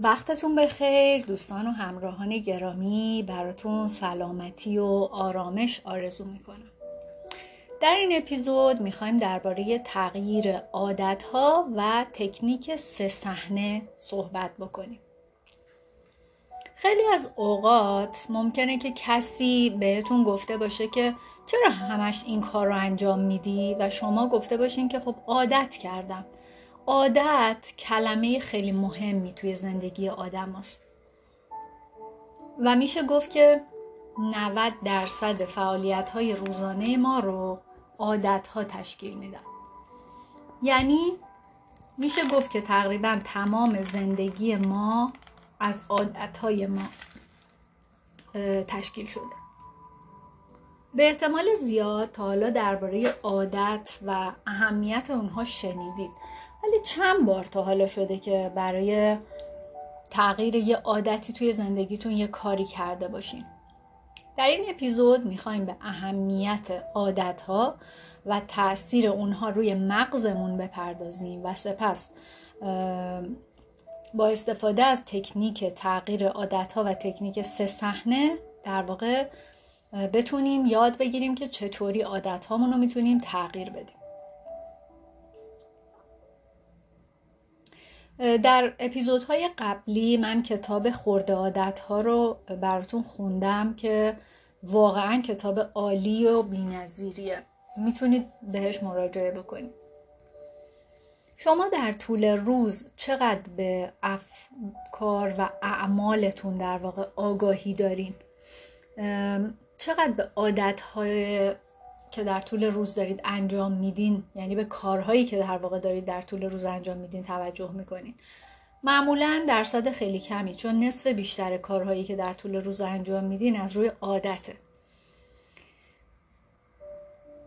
وقتتون بخیر دوستان و همراهان گرامی براتون سلامتی و آرامش آرزو می‌کنم. در این اپیزود می‌خوایم درباره تغییر عادتها و تکنیک سه صحنه صحبت بکنیم. خیلی از اوقات ممکنه که کسی بهتون گفته باشه که چرا همش این کار رو انجام میدی و شما گفته باشین که خب عادت کردم. عادت کلمه خیلی مهمی توی زندگی آدم هست. و میشه گفت که 90 درصد فعالیت های روزانه ما رو عادت ها تشکیل میدن یعنی میشه گفت که تقریبا تمام زندگی ما از عادت های ما تشکیل شده به احتمال زیاد تا حالا درباره عادت و اهمیت اونها شنیدید. ولی چند بار تا حالا شده که برای تغییر یه عادتی توی زندگیتون یه کاری کرده باشین. در این اپیزود می‌خوایم به اهمیت عادت ها و تاثیر اونها روی مغزمون بپردازیم و سپس با استفاده از تکنیک تغییر عادت ها و تکنیک سه صحنه در واقع بتونیم یاد بگیریم که چطوری عادت رو می‌تونیم تغییر بدیم. در اپیزودهای قبلی من کتاب خورده عادت ها رو براتون خوندم که واقعا کتاب عالی و بینظیریه. می‌تونید بهش مراجعه بکنید. شما در طول روز چقدر به افکار و اعمالتون در واقع آگاهی دارین؟ چقدر به عادتهای که در طول روز دارید انجام میدین یعنی به کارهایی که در واقع دارید در طول روز انجام میدین توجه می‌کنین؟ معمولا درصد خیلی کمی چون نصف بیشتر کارهایی که در طول روز انجام میدین از روی عادته.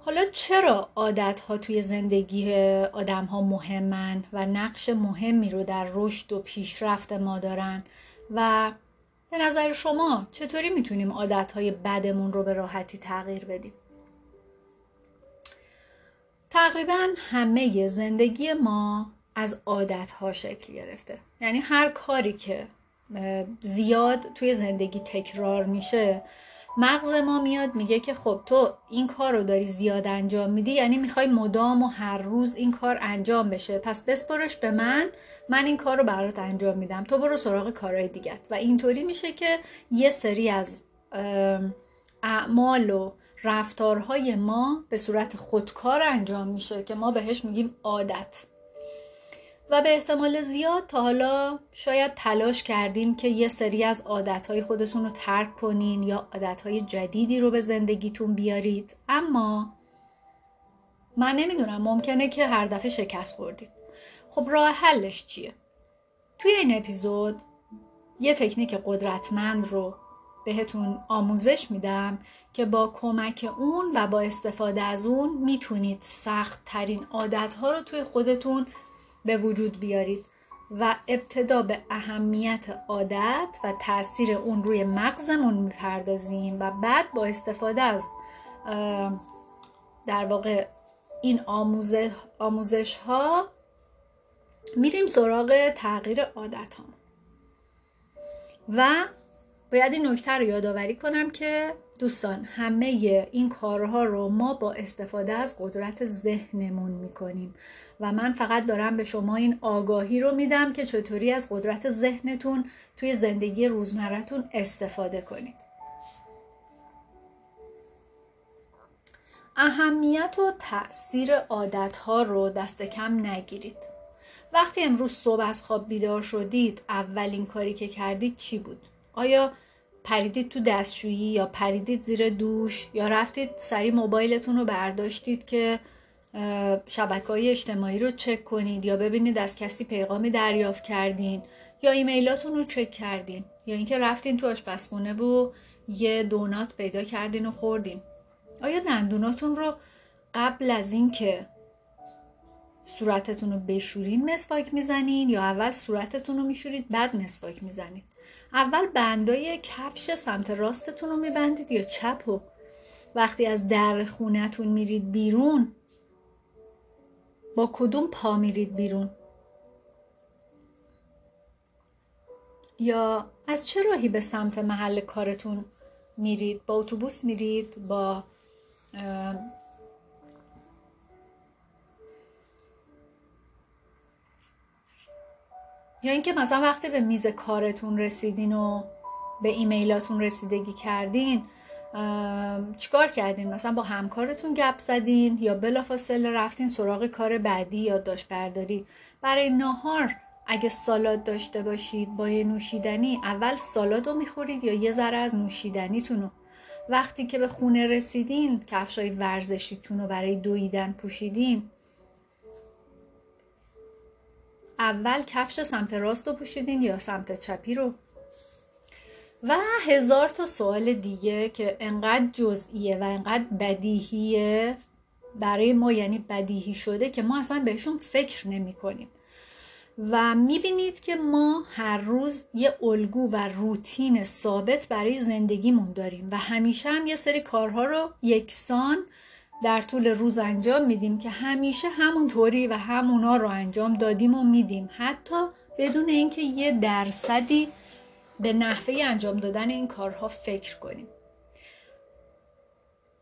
حالا چرا عادت ها توی زندگی آدم ها مهمن و نقش مهمی رو در رشد و پیشرفت ما دارن و به نظر شما چطوری می‌تونیم عادت های بدمون رو به راحتی تغییر بدیم؟ تقریبا همه زندگی ما از عادت ها شکل گرفته یعنی هر کاری که زیاد توی زندگی تکرار میشه مغز ما میاد میگه که خب تو این کار رو داری زیاد انجام میدی یعنی می‌خوای مدام و هر روز این کار انجام بشه. پس بسپرش به من من این کار رو برات انجام میدم. تو برو سراغ کارهای دیگت و اینطوری میشه که یه سری از اعمال و رفتارهای ما به صورت خودکار انجام میشه که ما بهش میگیم عادت. و به احتمال زیاد تا حالا شاید تلاش کردین که یه سری از عادتهای خودتون رو ترک کنین یا عادتهای جدیدی رو به زندگیتون بیارید اما من نمی‌دونم ممکنه که هر دفعه شکست خوردید خب راه حلش چیه؟ توی این اپیزود یه تکنیک قدرتمند رو بهتون آموزش میدم که با کمک اون و با استفاده از اون می‌تونید سخت ترین عادت ها رو توی خودتون به وجود بیارید و ابتدا به اهمیت عادت و تاثیر اون روی مغزمون می‌پردازیم و بعد با استفاده از در واقع این آموزش, آموزش ها میریم سراغ تغییر عادت ها و باید این نکته رو یادآوری کنم که دوستان همه این کارها رو ما با استفاده از قدرت ذهنمون می‌کنیم و من فقط دارم به شما این آگاهی رو میدم که چطوری از قدرت ذهنتون توی زندگی روزمرتون استفاده کنید. اهمیت و تاثیر عادتها رو دست کم نگیرید. وقتی امروز صبح از خواب بیدار شدید اولین کاری که کردید چی بود؟ آیا پریدید تو دستشویی یا پریدید زیر دوش یا رفتید سری موبایلتون رو برداشتید که شبکه های اجتماعی رو چک کنید یا ببینید از کسی پیغامی دریافت کردین یا ایمیلاتون رو چک کردین یا اینکه رفتین تو آشپزخونه و یه دونات پیدا کردین و خوردین؟ آیا دندوناتون رو قبل از اینکه صورتتون رو بشورین مسواک می‌زنین یا اول صورتتون رو میشورید بعد مسواک می‌زنید. اول بندای کفش سمت راستتون رو میبندید یا چپ و وقتی از در خونتون میرید بیرون با کدوم پا میرید بیرون؟ یا از چه راهی به سمت محل کارتون میرید؟ با اتوبوس میرید؟ با یا اینکه مثلا وقتی به میز کارتون رسیدین و به ایمیلاتون رسیدگی کردین چیکار کردین؟ مثلا با همکارتون گپ زدین یا بلافاصله رفتین سراغ کار بعدی یا داشت برداری؟ برای ناهار اگه سالاد داشته باشید با یه نوشیدنی اول سالاد رو می‌خورید یا یه ذره از نوشیدنیتون رو؟ وقتی که به خونه رسیدین کفشای ورزشیتون رو برای دویدن پوشیدین؟ اول کفش سمت راست رو پوشیدین یا سمت چپی رو؟ و هزار تا سوال دیگه که انقدر جزئیه و انقدر بدیهیه برای ما یعنی بدیهی شده که ما اصلا بهشون فکر نمی کنیم. و می‌بینید که ما هر روز یه الگو و روتین ثابت برای زندگیمون داریم و همیشه هم یه سری کارها رو یکسان در طول روز انجام میدیم که همیشه همونطوری و همونا رو انجام دادیم و میدیم. حتی بدون اینکه یه درصدی به نحوه انجام دادن این کارها فکر کنیم.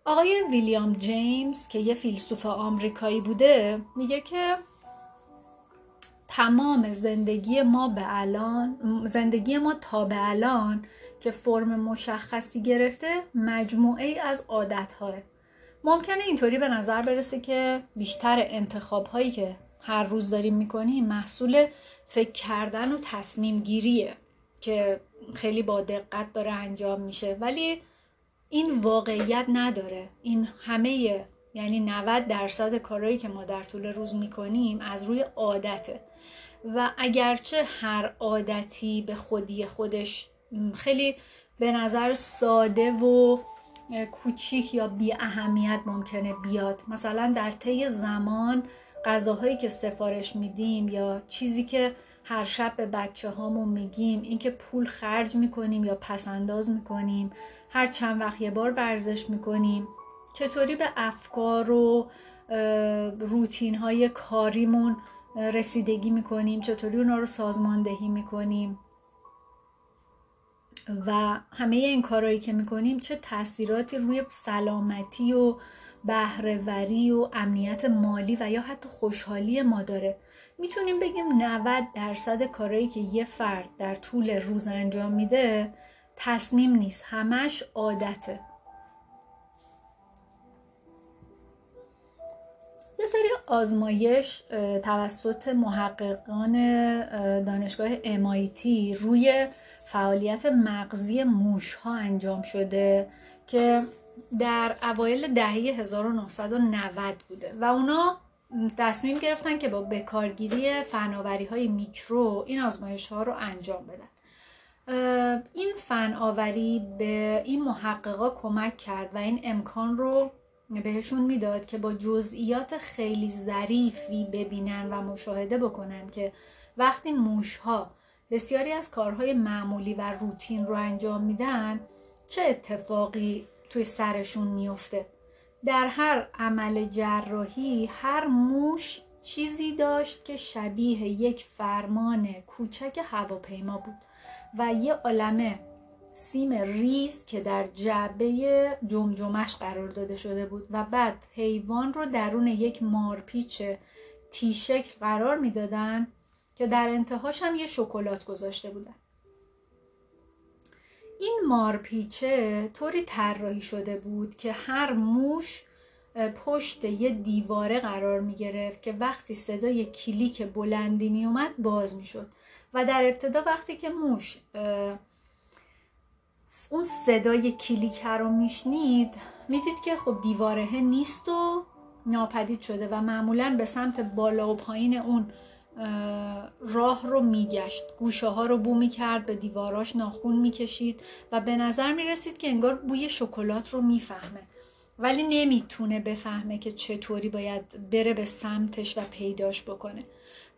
آقای ویلیام جیمز که یه فیلسوف آمریکایی بوده میگه که تمام زندگی ما به الان زندگی ما تا به الان که فرم مشخصی گرفته مجموعه ای از عادت ممکنه اینطوری به نظر برسه که بیشتر انتخاب هایی که هر روز داریم می‌کنیم محصول فکر کردن و تصمیم گیریه که خیلی با دقت داره انجام میشه. ولی این واقعیت نداره. این همه یعنی 90 درصد کارهایی که ما در طول روز می‌کنیم از روی عادته. و اگرچه هر عادتی به خودی خودش خیلی به نظر ساده و کوچیک یا بی اهمیت ممکنه بیاد. مثلا در طی زمان غذاهایی که سفارش میدیم یا چیزی که هر شب به بچه هامون میگیم اینکه پول خرج می‌کنیم یا پسنداز می‌کنیم هر چند وقت یه بار ورزش می‌کنیم چطوری به افکار و روتین های کاریمون رسیدگی می‌کنیم چطوری اونا رو سازماندهی می‌کنیم. و همه این کارهایی که می‌کنیم چه تاثیراتی روی سلامتی و بهرهوری و امنیت مالی و یا حتی خوشحالی ما داره. می‌تونیم بگیم 90 درصد کارهایی که یه فرد در طول روز انجام میده تصمیم نیست همش عادته. یه سری آزمایش توسط محققان دانشگاه MIT روی فعالیت مغزی موش ها انجام شده که در اوایل دهه 1990 بوده و اونا تصمیم گرفتن که با بکارگیری فناوری های میکرو این آزمایش ها رو انجام بدن. این فناوری به این محققا کمک کرد و این امکان رو بهشون می‌داد که با جزئیات خیلی ظریفی ببینن و مشاهده بکنن که وقتی موشها بسیاری از کارهای معمولی و روتین رو انجام میدن چه اتفاقی توی سرشون میفته؟ در هر عمل جراحی هر موش چیزی داشت که شبیه یک فرمان کوچک هواپیما بود و یه عالمه سیم ریز که در جعبه جمجمش قرار داده شده بود و بعد حیوان رو درون یک مارپیچ تیشکل قرار می‌دادن که در انتهاش هم یه شکلات گذاشته بودن. این مارپیچه طوری طراحی شده بود که هر موش پشت یه دیواره قرار می گرفت که وقتی صدای کلیک بلندی می اومد باز می شد. و در ابتدا وقتی که موش اون صدای کلیک رو میشنید می‌دید که خب دیواره نیست و ناپدید شده و معمولا به سمت بالا و پایین اون راه رو میگشت. گوشه ها رو بو می‌کرد به دیواراش ناخون می‌کشید و به نظر می‌رسید که انگار بوی شکلات رو می‌فهمه. ولی نمی‌تونه بفهمه که چطوری باید بره به سمتش و پیداش بکنه.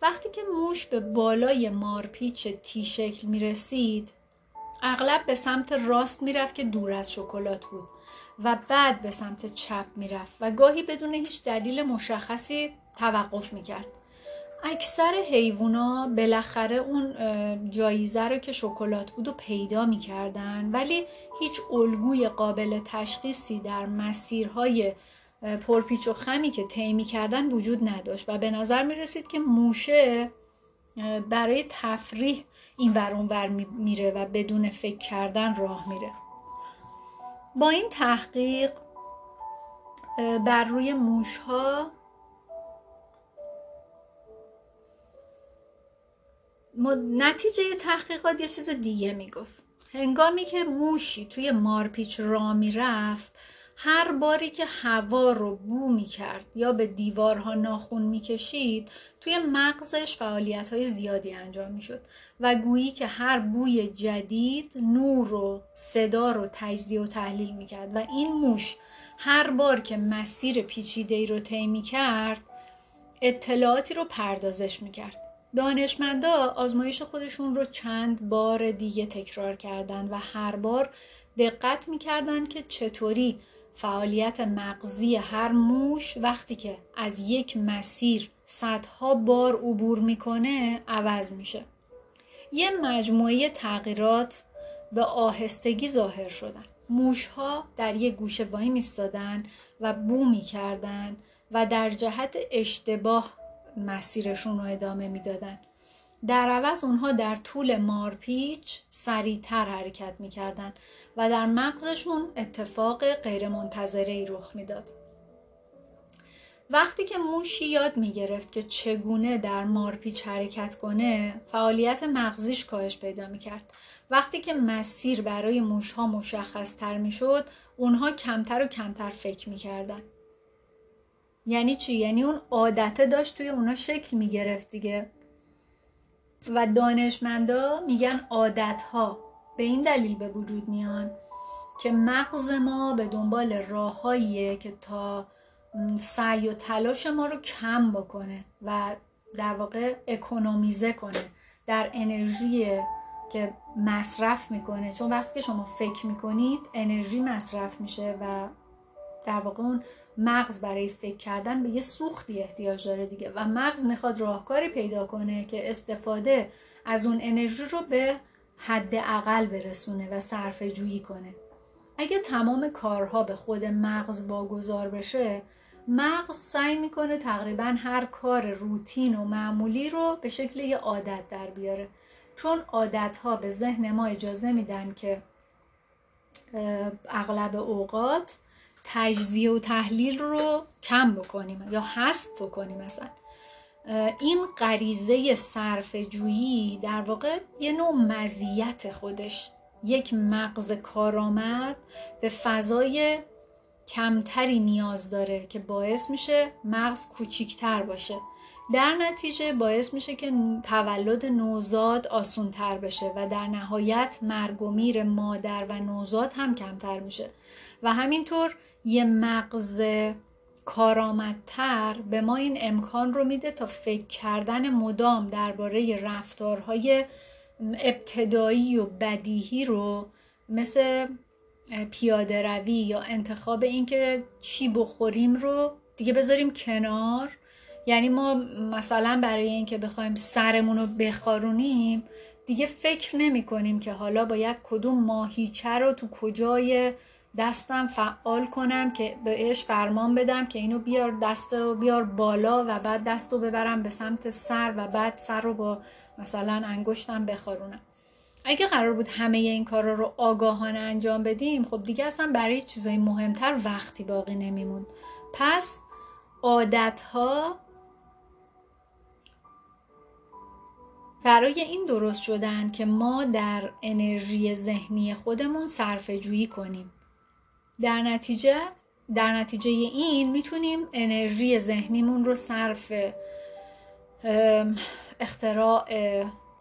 وقتی که موش به بالای مارپیچ تی شکل می‌رسید اغلب به سمت راست می‌رفت که دور از شکلات بود و بعد به سمت چپ می‌رفت و گاهی بدون هیچ دلیل مشخصی توقف می‌کرد. اکثر حیوونا بالاخره اون جایزه رو که شکلات بود و پیدا می‌کردن. ولی هیچ الگوی قابل تشخیصی در مسیرهای پرپیچ و خمی که طی کردن وجود نداشت. و به نظر می رسید که موشه برای تفریح این ور ور میره و بدون فکر کردن راه میره. با این تحقیق بر روی موش ها نتیجه تحقیقات یه چیز دیگه می‌گفت. هنگامی که موشی توی مارپیچ را می‌رفت هر باری که هوا رو بو می کرد یا به دیوارها ناخون می کشید توی مغزش فعالیت های زیادی انجام می شد و گویی که هر بوی جدید نور و صدا رو تجزیه و تحلیل می کرد و این موش هر بار که مسیر پیچیده رو طی کرد اطلاعاتی رو پردازش می کرد دانشمندا آزمایش خودشون رو چند بار دیگه تکرار کردند و هر بار دقت می‌کردند که چطوری فعالیت مغزی هر موش وقتی که از یک مسیر صدها بار عبور می‌کنه عوض میشه. یه مجموعه تغییرات به آهستگی ظاهر شدن. موش ها در یک گوشه وای میستادن و بو می‌کردن و در جهت اشتباه مسیرشون رو ادامه می‌دادن. در عوض اونها در طول مارپیچ سریعتر حرکت می‌کردن و در مغزشون اتفاق غیرمنتظره ای رخ می‌داد. وقتی که موشی یاد می‌گرفت که چگونه در مارپیچ حرکت کنه فعالیت مغزیش کاهش پیدا می‌کرد. وقتی که مسیر برای موشها مشخص تر می‌شد اونها کمتر و کمتر فکر می‌کردن. یعنی چی؟ یعنی اون عادته داشت توی اونا شکل می‌گرفت دیگه. و دانشمندا میگن عادت ها به این دلیل به وجود میان که مغز ما به دنبال راههاییه که تا سعی و تلاش ما رو کم بکنه و در واقع اکونومیزه کنه در انرژی که مصرف می‌کنه. چون وقتی که شما فکر می‌کنید انرژی مصرف میشه و در واقع اون مغز برای فکر کردن به یه سوختی احتیاج داره دیگه و مغز می‌خواد راهکاری پیدا کنه که استفاده از اون انرژی رو به حد اقل برسونه و صرف جویی کنه. اگه تمام کارها به خود مغز واگذار بشه مغز سعی می‌کنه تقریبا هر کار روتین و معمولی رو به شکل یه عادت در بیاره. چون عادت ها به ذهن ما اجازه میدن که اغلب اوقات تجزیه و تحلیل رو کم بکنیم یا حذف بکنیم مثلا. این غریزه صرف جویی در واقع یه نوع مزیت خودش. یک مغز کارآمد به فضای کمتری نیاز داره که باعث میشه مغز کوچیکتر باشه. در نتیجه باعث میشه که تولد نوزاد آسون تر بشه و در نهایت مرگ و میر مادر و نوزاد هم کمتر میشه. و همینطور یه مغز کارآمدتر به ما این امکان رو میده تا فکر کردن مدام درباره رفتارهای ابتدایی و بدیهی رو مثل پیاده روی یا انتخاب اینکه چی بخوریم رو دیگه بذاریم کنار. یعنی ما مثلا برای اینکه بخوایم سرمون رو بخارونیم دیگه فکر نمی کنیم که حالا باید کدوم ماهیچه رو تو کجای دستم فعال کنم که بهش فرمان بدم که اینو بیار دست و بیار بالا و بعد دست رو ببرم به سمت سر و بعد سر رو با مثلا انگشتم بخارونم. اگه قرار بود همه این کارا رو آگاهانه انجام بدیم خب دیگه اصلا برای چیزای مهمتر وقتی باقی نمیمون. پس عادت ها برای این درست شدن که ما در انرژی ذهنی خودمون صرف جویی کنیم. در نتیجه در نتیجه این می‌تونیم انرژی ذهنیمون رو صرف اختراع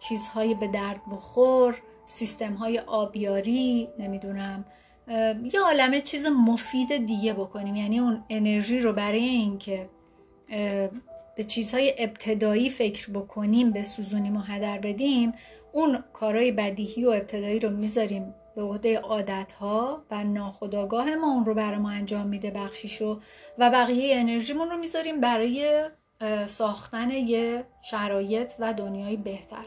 چیزهای به درد بخور سیستم های آبیاری نمی‌دونم یه عالمه چیز مفید دیگه بکنیم. یعنی اون انرژی رو برای اینکه به چیزهای ابتدایی فکر بکنیم به سوزونیم و هدر بدیم اون کارهای بدیهی و ابتدایی رو می‌ذاریم به عهده عادت ها و ناخداگاه ما اون رو برای ما انجام میده بخشیشو و بقیه انرژیمون رو می‌ذاریم برای ساختن یه شرایط و دنیای بهتر.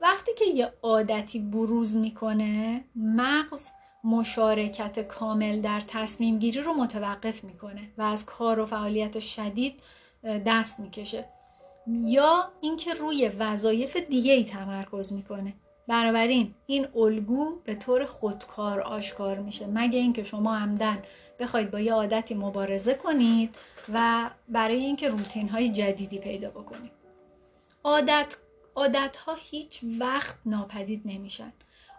وقتی که یه عادتی بروز می‌کنه مغز مشارکت کامل در تصمیم گیری رو متوقف می‌کنه و از کار و فعالیت شدید دست می‌کشه. یا اینکه روی وظایف دیگه ای تمرکز می‌کنه. بنابراین این الگو به طور خودکار آشکار میشه. مگه اینکه شما عمدن بخواید با یه عادتی مبارزه کنید و برای اینکه روتین های جدیدی پیدا بکنید. عادت عادت ها هیچ وقت ناپدید نمیشن.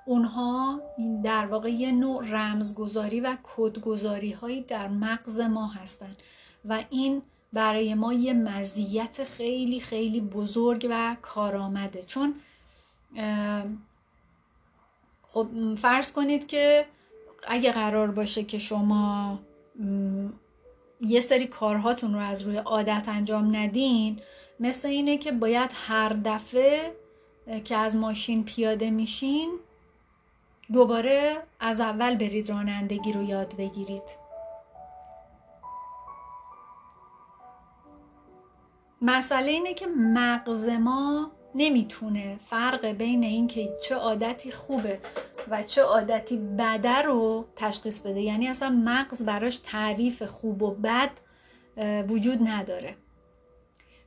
اونها در واقع یه نوع رمزگذاری و کدگذاری هایی در مغز ما هستند و این برای ما یه مزیت خیلی خیلی بزرگ و کارآمده. چون خب فرض کنید که اگه قرار باشه که شما یه سری کارهاتون رو از روی عادت انجام ندین مثل اینه که باید هر دفعه که از ماشین پیاده میشین دوباره از اول برید رانندگی رو یاد بگیرید. مسئله اینه که مغز ما نمی‌تونه فرق بین اینکه چه عادتی خوبه و چه عادتی بده رو تشخیص بده. یعنی اصلا مغز براش تعریف خوب و بد وجود نداره.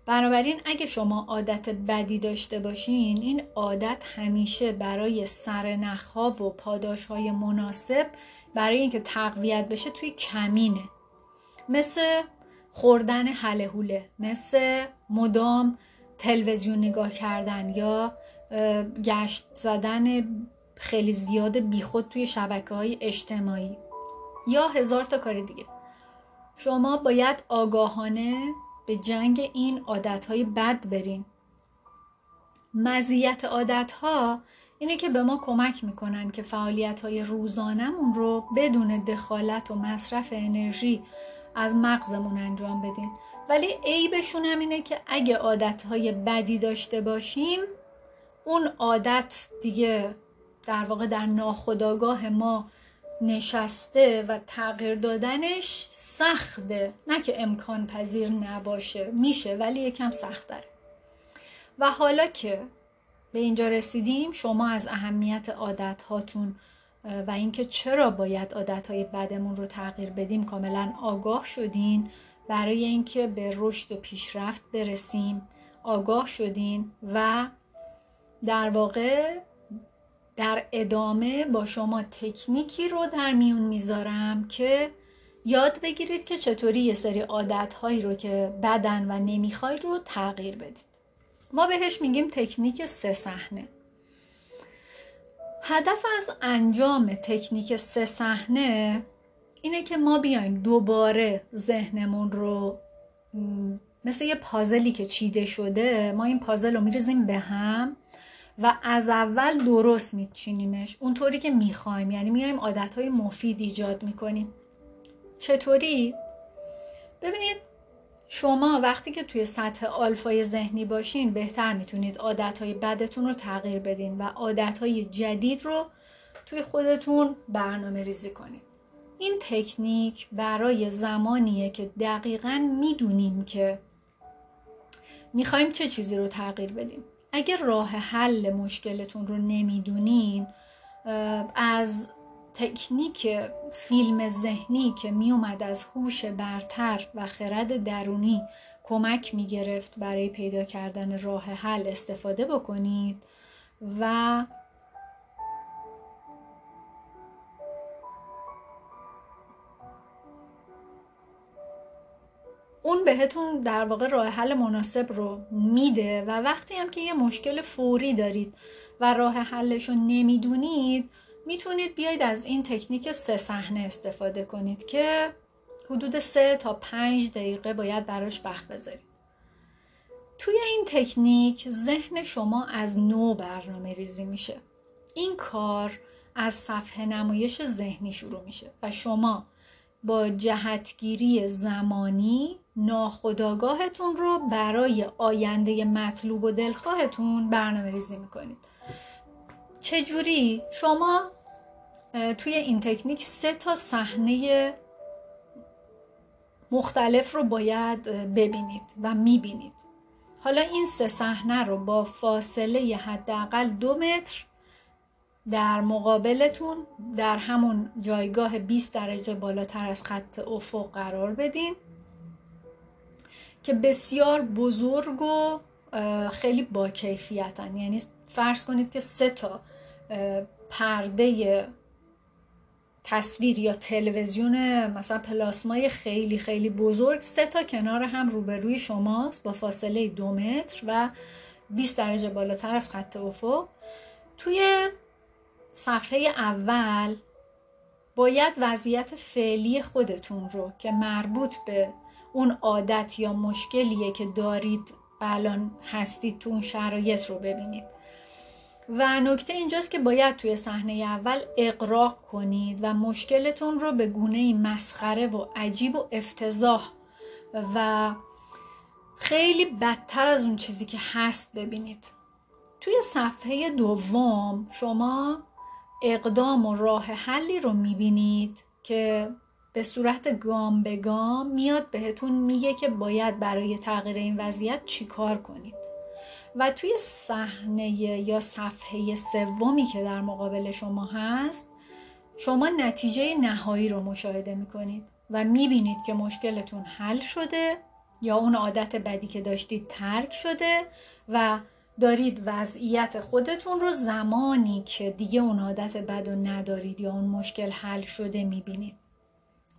بنابراین اگه شما عادت بدی داشته باشین این عادت همیشه برای سرنخها و پاداشهای مناسب برای اینکه تقویت بشه توی کمینه. مثل خوردن حله مثل مدام تلویزیون نگاه کردن یا گشت زدن خیلی زیاد بیخود توی شبکه های اجتماعی. یا هزار تا کار دیگه. شما باید آگاهانه به جنگ این عادتهای بد برین. مزیت عادتها اینه که به ما کمک می‌کنن که فعالیت های روزانمون رو بدون دخالت و مصرف انرژی از مغزمون انجام بدین. ولی عیبشون هم اینه که اگه عادتهای بدی داشته باشیم اون عادت دیگه در واقع در ناخودآگاه ما نشسته و تغییر دادنش سخته. نه که امکان پذیر نباشه میشه ولی یکم سخت داره و حالا که به اینجا رسیدیم شما از اهمیت عادت هاتون و اینکه چرا باید عادت های بدمون رو تغییر بدیم کاملا آگاه شدین. برای اینکه به رشد و پیشرفت برسیم. آگاه شدین و در واقع در ادامه با شما تکنیکی رو در میون می‌ذارم که یاد بگیرید که چطوری یه سری عادتهایی رو که بدن و نمی‌خواید رو تغییر بدید. ما بهش میگیم تکنیک سه صحنه. هدف از انجام تکنیک سه صحنه اینه که ما بیایم دوباره ذهنمون رو مثل یه پازلی که چیده شده ما این پازل رو میریزیم به هم و از اول درست میچینیمش. اونطوری که می‌خوایم یعنی میایم عادتهای مفید ایجاد می‌کنیم. چطوری؟ ببینید شما وقتی که توی سطح آلفای ذهنی باشین بهتر می‌تونید عادتهای بدتون رو تغییر بدین و عادتهای جدید رو توی خودتون برنامه ریزی کنید این تکنیک برای زمانیه که دقیقا می‌دونیم که می‌خوایم چه چیزی رو تغییر بدیم. اگر راه حل مشکلتون رو نمی‌دونین از تکنیک فیلم ذهنی که میومد از هوش برتر و خرد درونی کمک می‌گرفت برای پیدا کردن راه حل استفاده بکنید و اون بهتون در واقع راه حل مناسب رو میده و وقتی هم که یه مشکل فوری دارید و راه حلش رو نمی‌دونید می‌تونید بیاید از این تکنیک سه صحنه استفاده کنید که حدود سه تا پنج دقیقه باید براش وقت بذارید. توی این تکنیک ذهن شما از نو برنامه ریزی میشه. این کار از صفحه نمایش ذهنی شروع میشه و شما با جهتگیری زمانی ناخداگاهتون رو برای آینده مطلوب و دلخواهتون برنامه ریزی می‌کنید. چجوری؟ شما توی این تکنیک سه تا صحنه مختلف رو باید ببینید و می‌بینید. حالا این سه صحنه رو با فاصله حداقل دو متر در مقابلتون در همون جایگاه 20 درجه بالاتر از خط افق قرار بدین. که بسیار بزرگ و خیلی با کیفیتن. یعنی فرض کنید که سه تا پرده تصویر یا تلویزیون مثلا پلاسمای خیلی خیلی بزرگ سه تا کنار هم روبروی شماست با فاصله دو متر و 20 درجه بالاتر از خط افق. توی صفحه اول باید وضعیت فعلی خودتون رو که مربوط به اون عادت یا مشکلیه که دارید الان هستید تو اون شرایط رو ببینید. و نکته اینجاست که باید توی صحنه اول اقراق کنید و مشکلتون رو به گونه مسخره و عجیب و افتضاح و خیلی بدتر از اون چیزی که هست ببینید. توی صفحه دوم شما اقدام و راه حلی رو می‌بینید که به صورت گام به گام میاد بهتون میگه که باید برای تغییر این وضعیت چیکار کنید. و توی صحنه یا صفحه سومی که در مقابل شما هست شما نتیجه نهایی رو مشاهده می‌کنید و می‌بینید که مشکلتون حل شده یا اون عادت بدی که داشتید ترک شده و دارید وضعیت خودتون رو زمانی که دیگه اون عادت بد رو ندارید یا اون مشکل حل شده می‌بینید.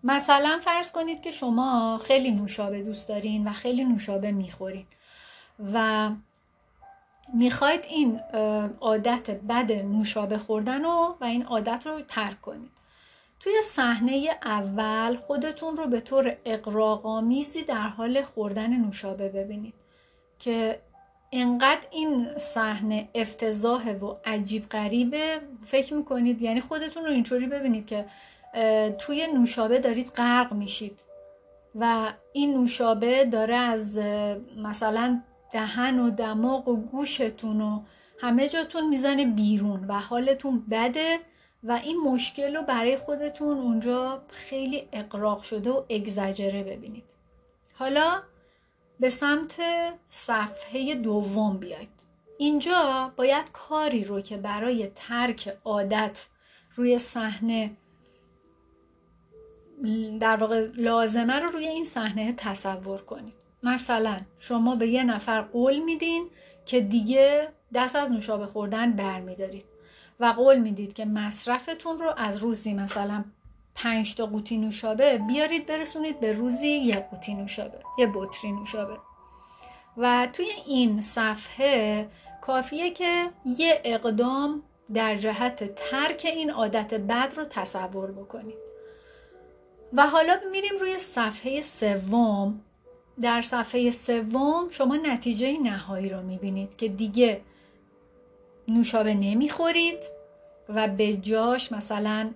مثلا فرض کنید که شما خیلی نوشابه دوست دارین و خیلی نوشابه می‌خورین و می‌خواید این عادت بد نوشابه خوردن رو و این عادت رو ترک کنید. توی صحنه اول خودتون رو به طور اقراقامیزی در حال خوردن نوشابه ببینید که انقدر این صحنه افتضاحه و عجیب غریبه فکر می‌کنید یعنی خودتون رو اینطوری ببینید که توی نوشابه دارید غرق میشید و این نوشابه داره از مثلا دهن و دماغ و گوشتون و همه جاتون می‌زنه بیرون و حالتون بده و این مشکل رو برای خودتون اونجا خیلی اقراق شده و اگزجره ببینید. حالا به سمت صفحه دوم بیاید. اینجا باید کاری رو که برای ترک عادت روی صحنه در واقع لازمه رو روی این صحنه تصور کنید. مثلا شما به یه نفر قول میدین که دیگه دست از نوشابه خوردن برمیدارید و قول می‌دید که مصرفتون رو از روزی مثلا پنج تا قوطی نوشابه بیارید برسونید به روزی یه قوطی نوشابه یه بطری نوشابه. و توی این صفحه کافیه که یه اقدام در جهت ترک این عادت بد رو تصور بکنید. و حالا میریم روی صفحه سوم. در صفحه سوم شما نتیجه نهایی رو می‌بینید که دیگه نوشابه نمی‌خورید و به جاش مثلا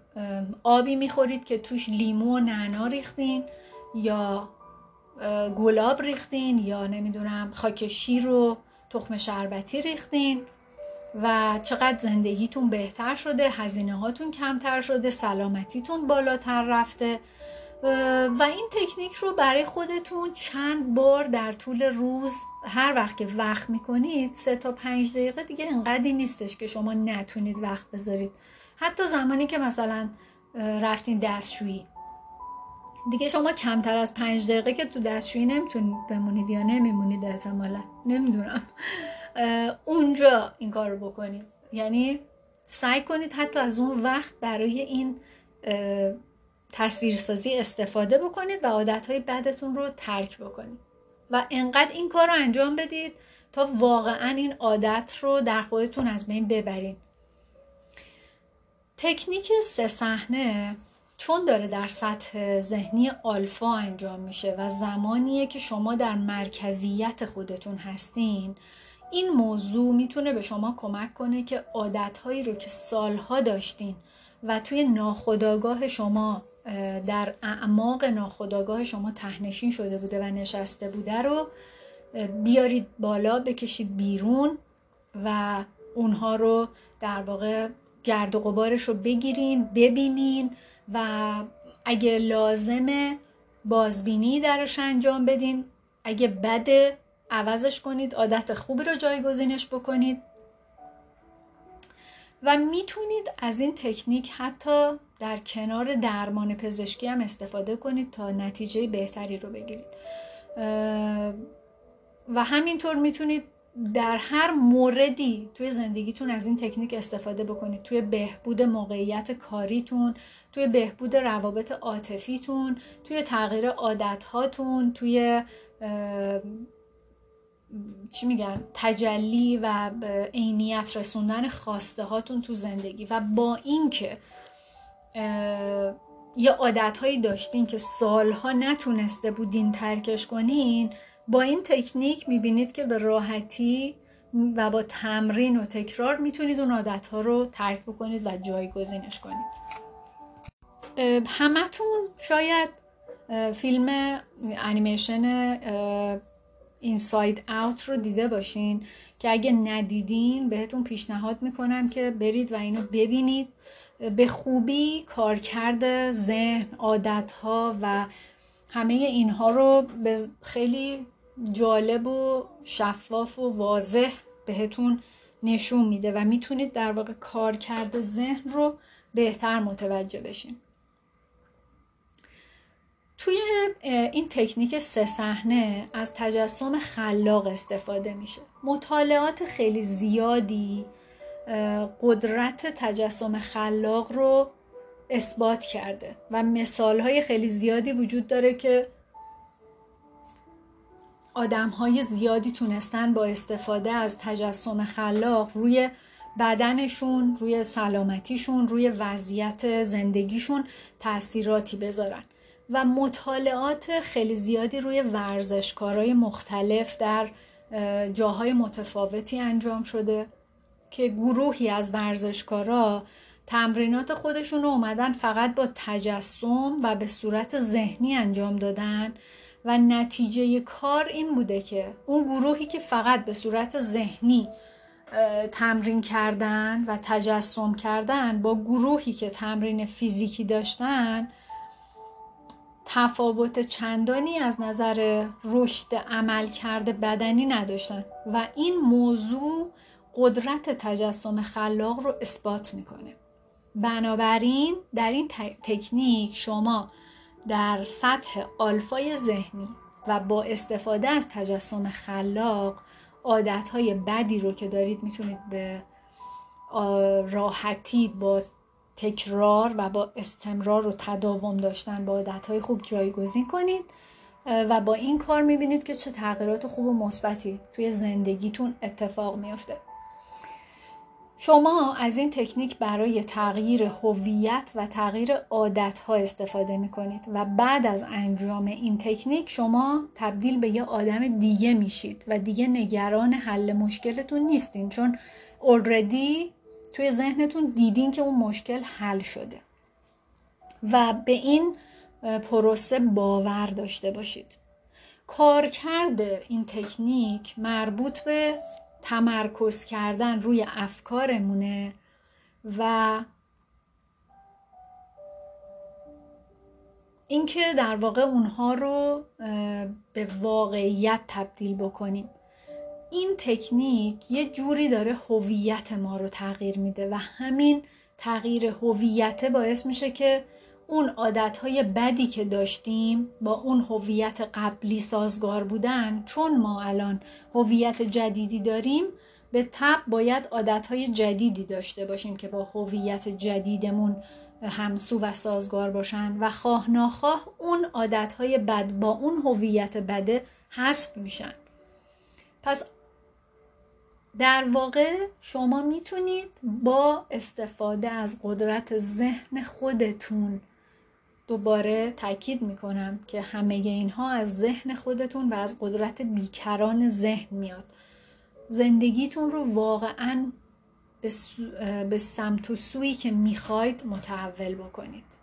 آبی می‌خورید که توش لیمو و نعنا ریختین یا گلاب ریختین یا نمی‌دونم خاک شیر و تخم شربتی ریختین و چقدر زندگیتون بهتر شده هزینه هاتون کمتر شده سلامتیتون بالاتر رفته. و این تکنیک رو برای خودتون چند بار در طول روز هر وقت که وقت می‌کنید سه تا پنج دقیقه دیگه انقدری نیستش که شما نتونید وقت بذارید. حتی زمانی که مثلا رفتین دستشویی. دیگه شما کمتر از پنج دقیقه که تو دستشویی نمی‌تونید بمونید یا نمیمونید احتمالا. نمی‌دونم. اونجا این کار رو بکنید. یعنی سعی کنید حتی از اون وقت برای این تصویرسازی استفاده بکنید و عادتهای بدتون رو ترک بکنید. و انقدر این کار رو انجام بدید تا واقعا این عادت رو در خودتون از بین ببرید. تکنیک سه صحنه چون داره در سطح ذهنی آلفا انجام میشه و زمانیه که شما در مرکزیت خودتون هستین این موضوع می‌تونه به شما کمک کنه که عادتهایی رو که سالها داشتین و توی ناخودآگاه شما در اعماق ناخودآگاه شما تهنشین شده بوده و نشسته بوده رو بیارید بالا بکشید بیرون و اونها رو در واقع گرد و غبارش رو بگیرین ببینین و اگه لازمه بازبینی درش انجام بدین. اگه بده عوضش کنید عادت خوبی رو جایگزینش بکنید. و می‌تونید از این تکنیک حتی در کنار درمان پزشکی هم استفاده کنید تا نتیجه بهتری رو بگیرید. و همینطور می‌تونید در هر موردی توی زندگیتون از این تکنیک استفاده بکنید. توی بهبود موقعیت کاریتون توی بهبود روابط عاطفیتون توی تغییر عادتهاتون توی چی میگن تجلی و عینیت رسوندن خواسته هاتون تو زندگی. و با اینکه یه عادت هایی داشتین که سالها نتونسته بودین ترکش کنین با این تکنیک می‌بینید که به راحتی و با تمرین و تکرار می‌تونید اون عادت ها رو ترک بکنید و جایگزینش کنید. همتون شاید فیلم انیمیشن اینساید اوت رو دیده باشین که اگه ندیدین بهتون پیشنهاد می‌کنم که برید و اینو ببینید. به خوبی کارکرد ذهن عادتها و همه اینها رو به خیلی جالب و شفاف و واضح بهتون نشون میده و می‌تونید در واقع کارکرد ذهن رو بهتر متوجه بشین. توی این تکنیک سه صحنه از تجسم خلاق استفاده میشه. مطالعات خیلی زیادی قدرت تجسم خلاق رو اثبات کرده و مثال های خیلی زیادی وجود داره که آدم های زیادی تونستن با استفاده از تجسم خلاق روی بدنشون روی سلامتیشون روی وضعیت زندگیشون تاثیراتی بذارن. و مطالعات خیلی زیادی روی ورزشکارهای مختلف در جاهای متفاوتی انجام شده که گروهی از ورزشکارا تمرینات خودشون رو اومدن فقط با تجسم و به صورت ذهنی انجام دادن و نتیجه کار این بوده که اون گروهی که فقط به صورت ذهنی تمرین کردن و تجسم کردن با گروهی که تمرین فیزیکی داشتن تفاوت چندانی از نظر رشد عمل کرده بدنی نداشتن و این موضوع قدرت تجسم خلاق رو اثبات می‌کنه. بنابراین در این تکنیک شما در سطح آلفای ذهنی و با استفاده از تجسم خلاق عادتهای بدی رو که دارید می‌تونید به راحتی با تکرار و با استمرار و تداوم داشتن با عادتهای خوب جایگزین کنید و با این کار می‌بینید که چه تغییرات خوب و مثبتی توی زندگیتون اتفاق میافته. شما از این تکنیک برای تغییر هویت و تغییر عادتها استفاده می کنید و بعد از انجام این تکنیک شما تبدیل به یه آدم دیگه میشید و دیگه نگران حل مشکلتون نیستین چون already توی ذهنتون دیدین که اون مشکل حل شده. و به این پروسه باور داشته باشید. کارکرد این تکنیک مربوط به تمرکز کردن روی افکارمونه و اینکه در واقع اونها رو به واقعیت تبدیل بکنیم. این تکنیک یه جوری داره هویت ما رو تغییر میده و همین تغییر هویت باعث میشه که اون عادتهای بدی که داشتیم با اون هویت قبلی سازگار بودن چون ما الان هویت جدیدی داریم به تب باید عادتهای جدیدی داشته باشیم که با هویت جدیدمون همسو و سازگار باشن و خواه ناخواه اون عادتهای بد با اون هویت بده حذف میشن. پس در واقع شما می‌تونید با استفاده از قدرت ذهن خودتون دوباره تاکید می‌کنم که همه اینها از ذهن خودتون و از قدرت بیکران ذهن میاد. زندگیتون رو واقعا به, سمت و سویی که می‌خواید متحول بکنید.